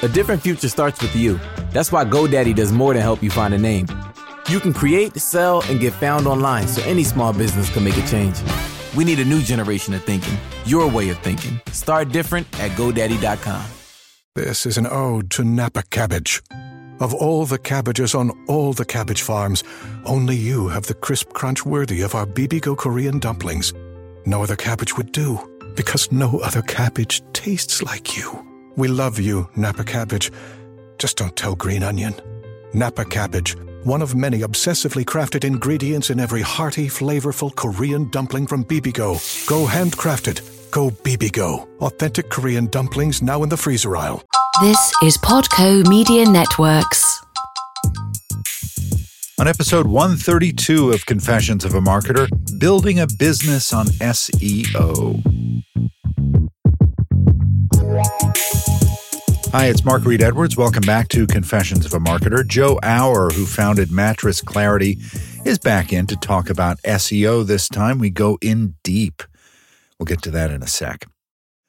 A different future starts with you. That's why GoDaddy does more than help you find a name. You can create, sell, and get found online so any small business can make a change. We need a new generation of thinking, your way of thinking. Start different at GoDaddy.com. This is an ode to Napa Cabbage. Of all the cabbages on all the cabbage farms, only you have the crisp crunch worthy of our Bibigo Korean dumplings. No other cabbage would do, because no other cabbage tastes like you. We love you, Napa Cabbage. Just don't tell Green Onion. Napa Cabbage, one of many obsessively crafted ingredients in every hearty, flavorful Korean dumpling from Bibigo. Go handcrafted. Go Bibigo. Authentic Korean dumplings now in the freezer aisle. This is Podco Media Networks. On episode 132 of Confessions of a Marketer, building a business on SEO. Hi, it's Mark Reed Edwards. Welcome back to Confessions of a Marketer. Joe Auer, who founded Mattress Clarity, is back in to talk about SEO this time. We go in deep. We'll get to that in a sec.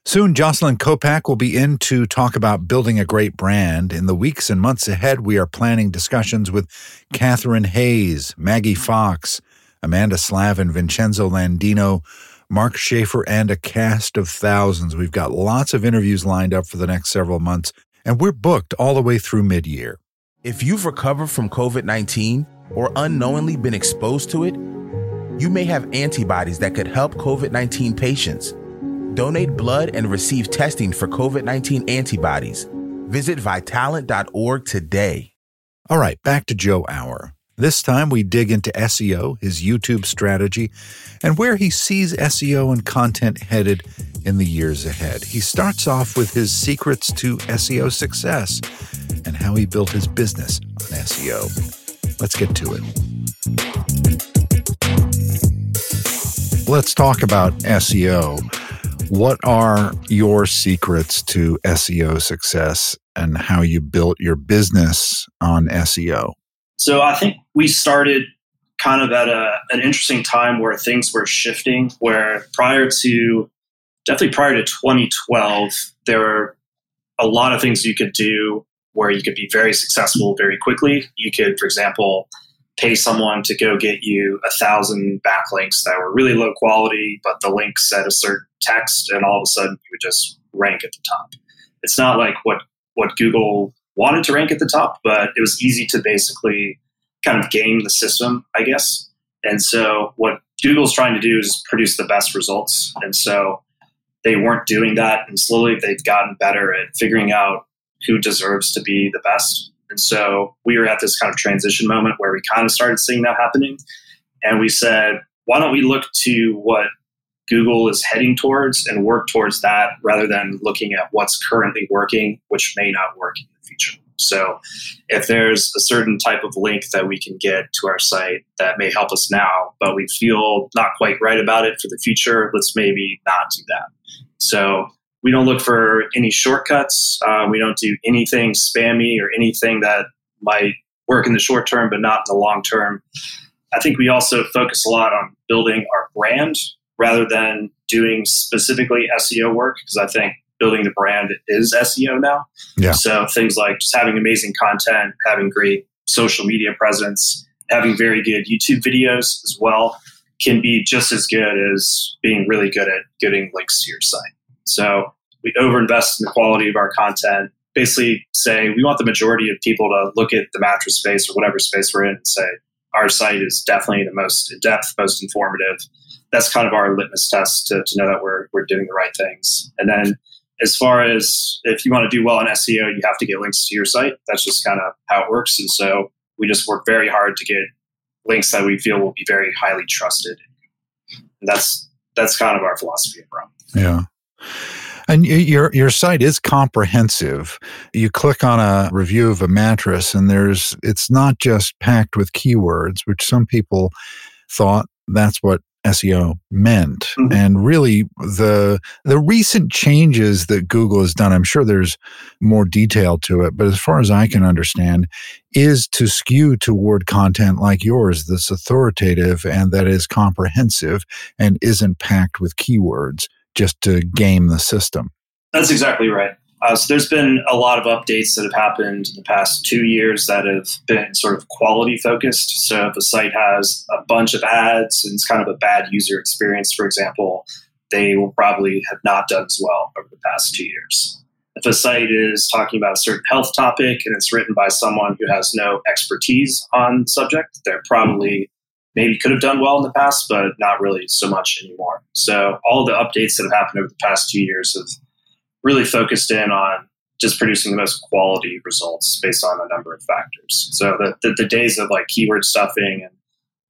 Soon, Jocelyn Kopak will be in to talk about building a great brand. In the weeks and months ahead, we are planning discussions with Catherine Hayes, Maggie Fox, Amanda Slavin, Vincenzo Landino, Mark Schaefer, and a cast of thousands. We've got lots of interviews lined up for the next several months, and we're booked all the way through mid year. If you've recovered from COVID 19 or unknowingly been exposed to it, you may have antibodies that could help COVID 19 patients. Donate blood and receive testing for COVID 19 antibodies. Visit vitalant.org today. All right, back to Joe Auer. This time we dig into SEO, his YouTube strategy, and where he sees SEO and content headed in the years ahead. He starts off with his secrets to SEO success and how he built his business on SEO. Let's get to it. Let's talk about SEO. What are your secrets to SEO success and how you built your business on SEO? So I think we started kind of at a, an interesting time where things were shifting, where prior to, definitely prior to 2012, there were a lot of things you could do where you could be very successful very quickly. You could, for example, pay someone to go get you a thousand backlinks that were really low quality, but the link said a certain text, and all of a sudden you would just rank at the top. It's not like what what Google wanted to rank at the top, but it was easy to basically kind of game the system, I guess. And so what Google's trying to do is produce the best results. And so they weren't doing that. And slowly they've gotten better at figuring out who deserves to be the best. And so we were at this kind of transition moment where we kind of started seeing that happening. And we said, why don't we look to what Google is heading towards and work towards that rather than looking at what's currently working, which may not work in future. So if there's a certain type of link that we can get to our site that may help us now, but we feel not quite right about it for the future, let's maybe not do that. So we don't look for any shortcuts. Uh, we don't do anything spammy or anything that might work in the short term, but not in the long term. I think we also focus a lot on building our brand rather than doing specifically SEO work because I think building the brand is SEO now. Yeah. So things like just having amazing content, having great social media presence, having very good YouTube videos as well can be just as good as being really good at getting links to your site. So we overinvest in the quality of our content, basically say we want the majority of people to look at the mattress space or whatever space we're in and say, our site is definitely the most in depth, most informative. That's kind of our litmus test to, to know that we're, we're doing the right things. And then as far as if you want to do well in SEO, you have to get links to your site. That's just kind of how it works. And so we just work very hard to get links that we feel will be very highly trusted. And that's that's kind of our philosophy around. Yeah. And your your site is comprehensive. You click on a review of a mattress, and there's it's not just packed with keywords, which some people thought that's what SEO meant. Mm-hmm. And really the the recent changes that Google has done, I'm sure there's more detail to it, but as far as I can understand, is to skew toward content like yours that's authoritative and that is comprehensive and isn't packed with keywords just to game the system. That's exactly right. Uh, so there's been a lot of updates that have happened in the past two years that have been sort of quality focused. So if a site has a bunch of ads and it's kind of a bad user experience, for example, they will probably have not done as well over the past two years. If a site is talking about a certain health topic and it's written by someone who has no expertise on the subject, they're probably maybe could have done well in the past, but not really so much anymore. So all the updates that have happened over the past two years have really focused in on just producing the most quality results based on a number of factors. So the, the, the days of like keyword stuffing and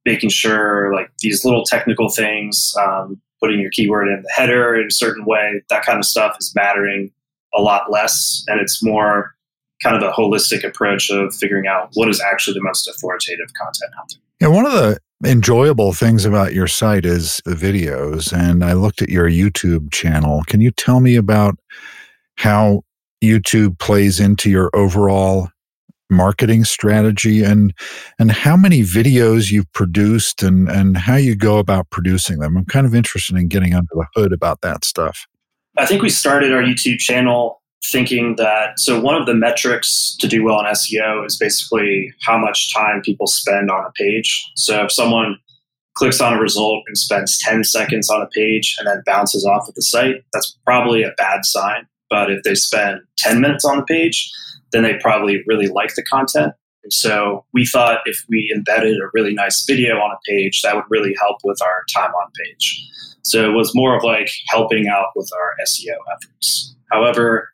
making sure like these little technical things, um, putting your keyword in the header in a certain way, that kind of stuff is mattering a lot less. And it's more kind of a holistic approach of figuring out what is actually the most authoritative content out there. Yeah, one of the enjoyable things about your site is the videos. And I looked at your YouTube channel. Can you tell me about how YouTube plays into your overall marketing strategy and and how many videos you've produced and and how you go about producing them. I'm kind of interested in getting under the hood about that stuff. I think we started our YouTube channel thinking that so one of the metrics to do well in SEO is basically how much time people spend on a page. So if someone clicks on a result and spends 10 seconds on a page and then bounces off of the site, that's probably a bad sign. But if they spend 10 minutes on the page, then they probably really like the content. And so we thought if we embedded a really nice video on a page, that would really help with our time on page. So it was more of like helping out with our SEO efforts. However,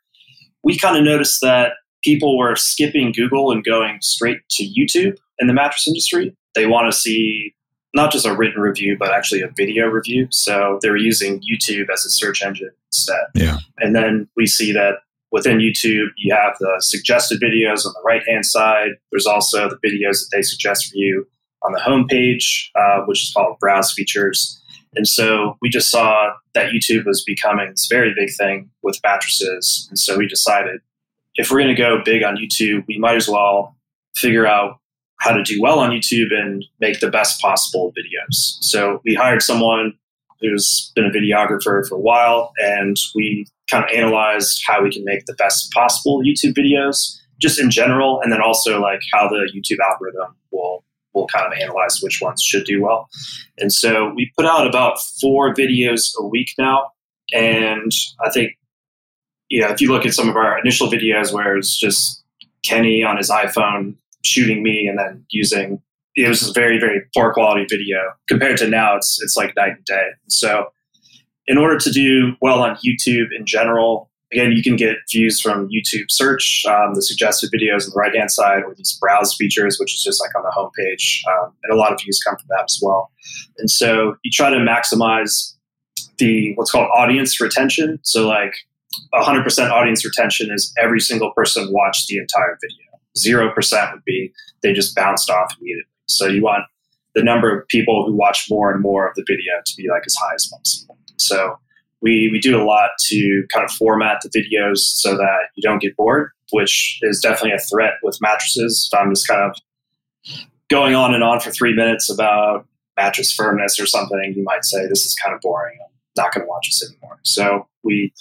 we kind of noticed that people were skipping Google and going straight to YouTube in the mattress industry. They want to see not just a written review, but actually a video review. So they're using YouTube as a search engine instead. Yeah. And then we see that within YouTube, you have the suggested videos on the right hand side. There's also the videos that they suggest for you on the homepage, uh, which is called browse features. And so we just saw that YouTube was becoming this very big thing with mattresses. And so we decided if we're going to go big on YouTube, we might as well figure out how to do well on YouTube and make the best possible videos. So we hired someone who's been a videographer for a while, and we kind of analyzed how we can make the best possible YouTube videos, just in general, and then also like how the YouTube algorithm will will kind of analyze which ones should do well. And so we put out about four videos a week now. And I think, you know, if you look at some of our initial videos where it's just Kenny on his iPhone shooting me and then using, it was a very, very poor quality video compared to now it's, it's like night and day. So in order to do well on YouTube in general, Again, you can get views from YouTube search, um, the suggested videos on the right hand side, or these browse features, which is just like on the homepage. Um, and a lot of views come from that as well. And so you try to maximize the what's called audience retention. So, like 100% audience retention is every single person watched the entire video. 0% would be they just bounced off immediately. So, you want the number of people who watch more and more of the video to be like as high as possible. So, we, we do a lot to kind of format the videos so that you don't get bored, which is definitely a threat with mattresses. If I'm just kind of going on and on for three minutes about mattress firmness or something, you might say, This is kind of boring. I'm not going to watch this anymore. So we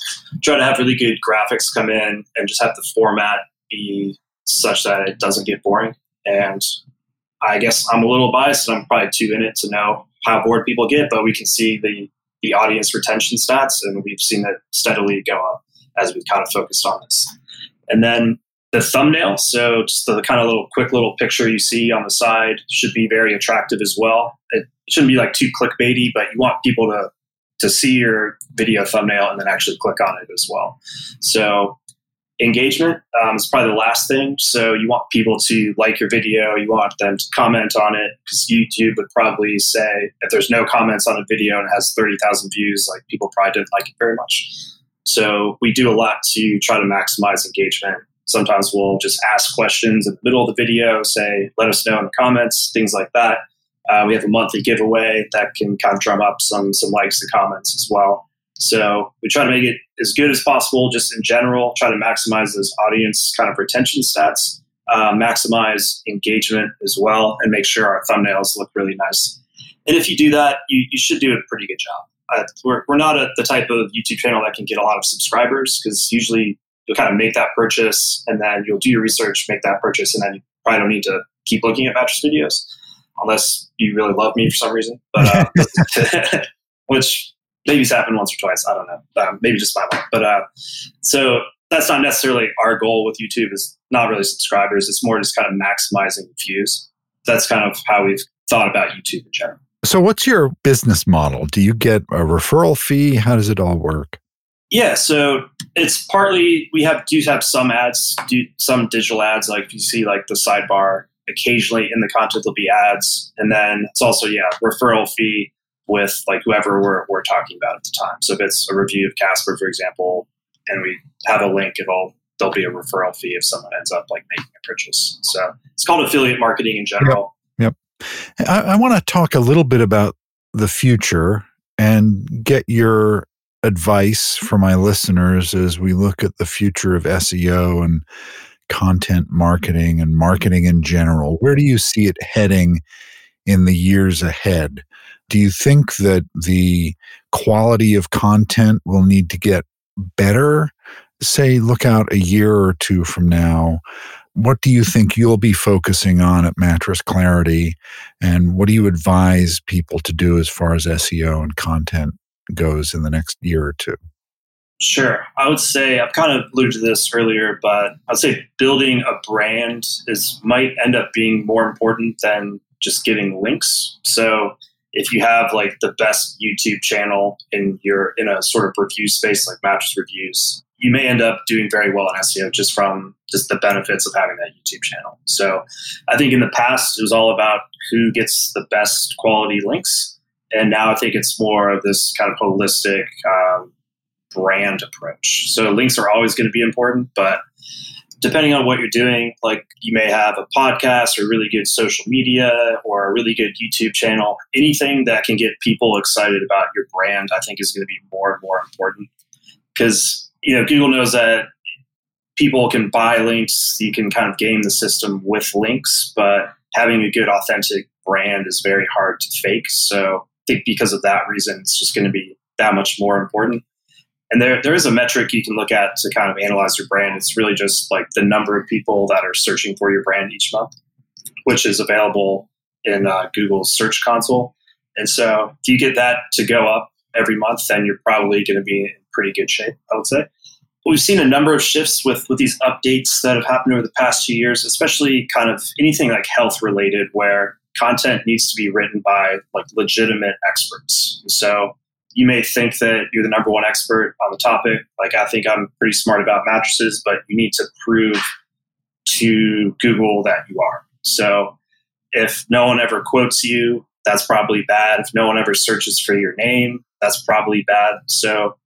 try to have really good graphics come in and just have the format be such that it doesn't get boring. And I guess I'm a little biased and I'm probably too in it to know how bored people get, but we can see the the audience retention stats, and we've seen it steadily go up as we've kind of focused on this. And then the thumbnail, so just the kind of little quick little picture you see on the side should be very attractive as well. It shouldn't be like too clickbaity, but you want people to to see your video thumbnail and then actually click on it as well. So engagement um, is probably the last thing. So you want people to like your video, you want them to comment on it because YouTube would probably say if there's no comments on a video and it has 30,000 views, like people probably didn't like it very much. So we do a lot to try to maximize engagement. Sometimes we'll just ask questions in the middle of the video, say, let us know in the comments, things like that. Uh, we have a monthly giveaway that can kind of drum up some some likes and comments as well. So we try to make it as good as possible, just in general. Try to maximize those audience kind of retention stats, uh, maximize engagement as well, and make sure our thumbnails look really nice. And if you do that, you, you should do a pretty good job. Uh, we're, we're not a, the type of YouTube channel that can get a lot of subscribers because usually you'll kind of make that purchase and then you'll do your research, make that purchase, and then you probably don't need to keep looking at mattress videos unless you really love me for some reason. But uh, which maybe it's happened once or twice. I don't know. Um, maybe just my luck. But uh, so that's not necessarily our goal with YouTube. Is not really subscribers. It's more just kind of maximizing views. That's kind of how we've thought about YouTube in general. So, what's your business model? Do you get a referral fee? How does it all work? Yeah, so it's partly we have do have some ads, do some digital ads, like you see like the sidebar. Occasionally in the content there'll be ads, and then it's also yeah referral fee with like whoever we're we're talking about at the time. So if it's a review of Casper, for example, and we have a link, it'll there'll be a referral fee if someone ends up like making a purchase. So it's called affiliate marketing in general. I, I want to talk a little bit about the future and get your advice for my listeners as we look at the future of SEO and content marketing and marketing in general. Where do you see it heading in the years ahead? Do you think that the quality of content will need to get better? Say, look out a year or two from now what do you think you'll be focusing on at Mattress Clarity? And what do you advise people to do as far as SEO and content goes in the next year or two? Sure. I would say I've kind of alluded to this earlier, but I'd say building a brand is might end up being more important than just getting links. So if you have like the best YouTube channel in your in a sort of review space like mattress reviews, you may end up doing very well in SEO just from just the benefits of having that YouTube channel. So I think in the past it was all about who gets the best quality links. And now I think it's more of this kind of holistic um, brand approach. So links are always going to be important, but depending on what you're doing, like you may have a podcast or really good social media or a really good YouTube channel, anything that can get people excited about your brand, I think is going to be more and more important. Because you know, Google knows that people can buy links. You can kind of game the system with links, but having a good, authentic brand is very hard to fake. So I think because of that reason, it's just going to be that much more important. And there, there is a metric you can look at to kind of analyze your brand. It's really just like the number of people that are searching for your brand each month, which is available in uh, Google's Search Console. And so if you get that to go up every month, then you're probably going to be in pretty good shape, I would say we've seen a number of shifts with with these updates that have happened over the past two years, especially kind of anything like health related, where content needs to be written by like legitimate experts. So you may think that you're the number one expert on the topic. Like I think I'm pretty smart about mattresses, but you need to prove to Google that you are. So if no one ever quotes you, that's probably bad. If no one ever searches for your name, that's probably bad. So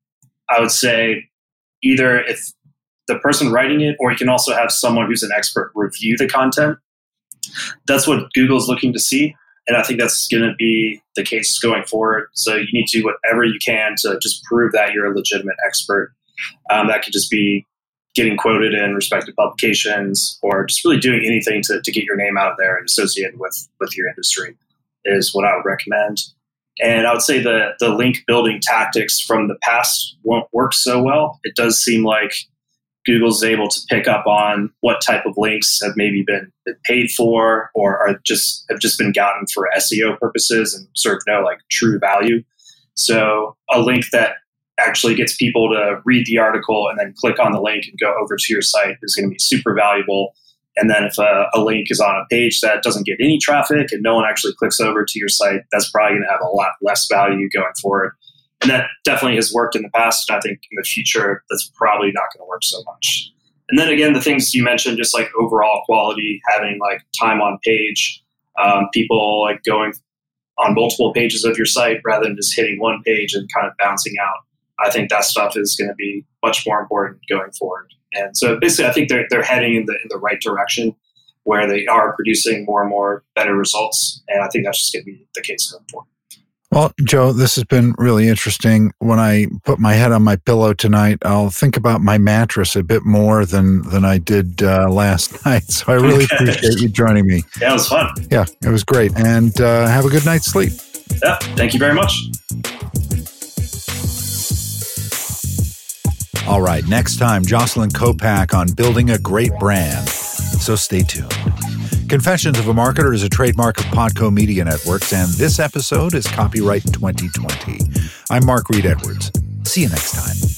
I would say either if the person writing it, or you can also have someone who's an expert review the content. That's what Google's looking to see. And I think that's going to be the case going forward. So you need to do whatever you can to just prove that you're a legitimate expert. Um, that could just be getting quoted in respective publications or just really doing anything to, to get your name out there and associated with, with your industry is what I would recommend. And I would say the the link building tactics from the past won't work so well. It does seem like Google's able to pick up on what type of links have maybe been, paid for or are just have just been gotten for SEO purposes and sort of know like true value. So a link that actually gets people to read the article and then click on the link and go over to your site is going to be super valuable and then if a, a, link is on a page that doesn't get any traffic and no one actually clicks over to your site, that's probably going to have a lot less value going forward. And that definitely has worked in the past. And I think in the future, that's probably not going to work so much. And then again, the things you mentioned, just like overall quality, having like time on page, um, people like going on multiple pages of your site rather than just hitting one page and kind of bouncing out. I think that stuff is going to be much more important going forward. And so basically, I think they're, they're heading in the, in the right direction where they are producing more and more better results. And I think that's just going to be the case going forward. Well, Joe, this has been really interesting. When I put my head on my pillow tonight, I'll think about my mattress a bit more than than I did uh, last night. So I really appreciate you joining me. Yeah, it was fun. Yeah, it was great. And uh, have a good night's sleep. Yeah, thank you very much. All right, next time, Jocelyn Kopak on building a great brand. So stay tuned. Confessions of a Marketer is a trademark of Podco Media Networks, and this episode is copyright 2020. I'm Mark Reed Edwards. See you next time.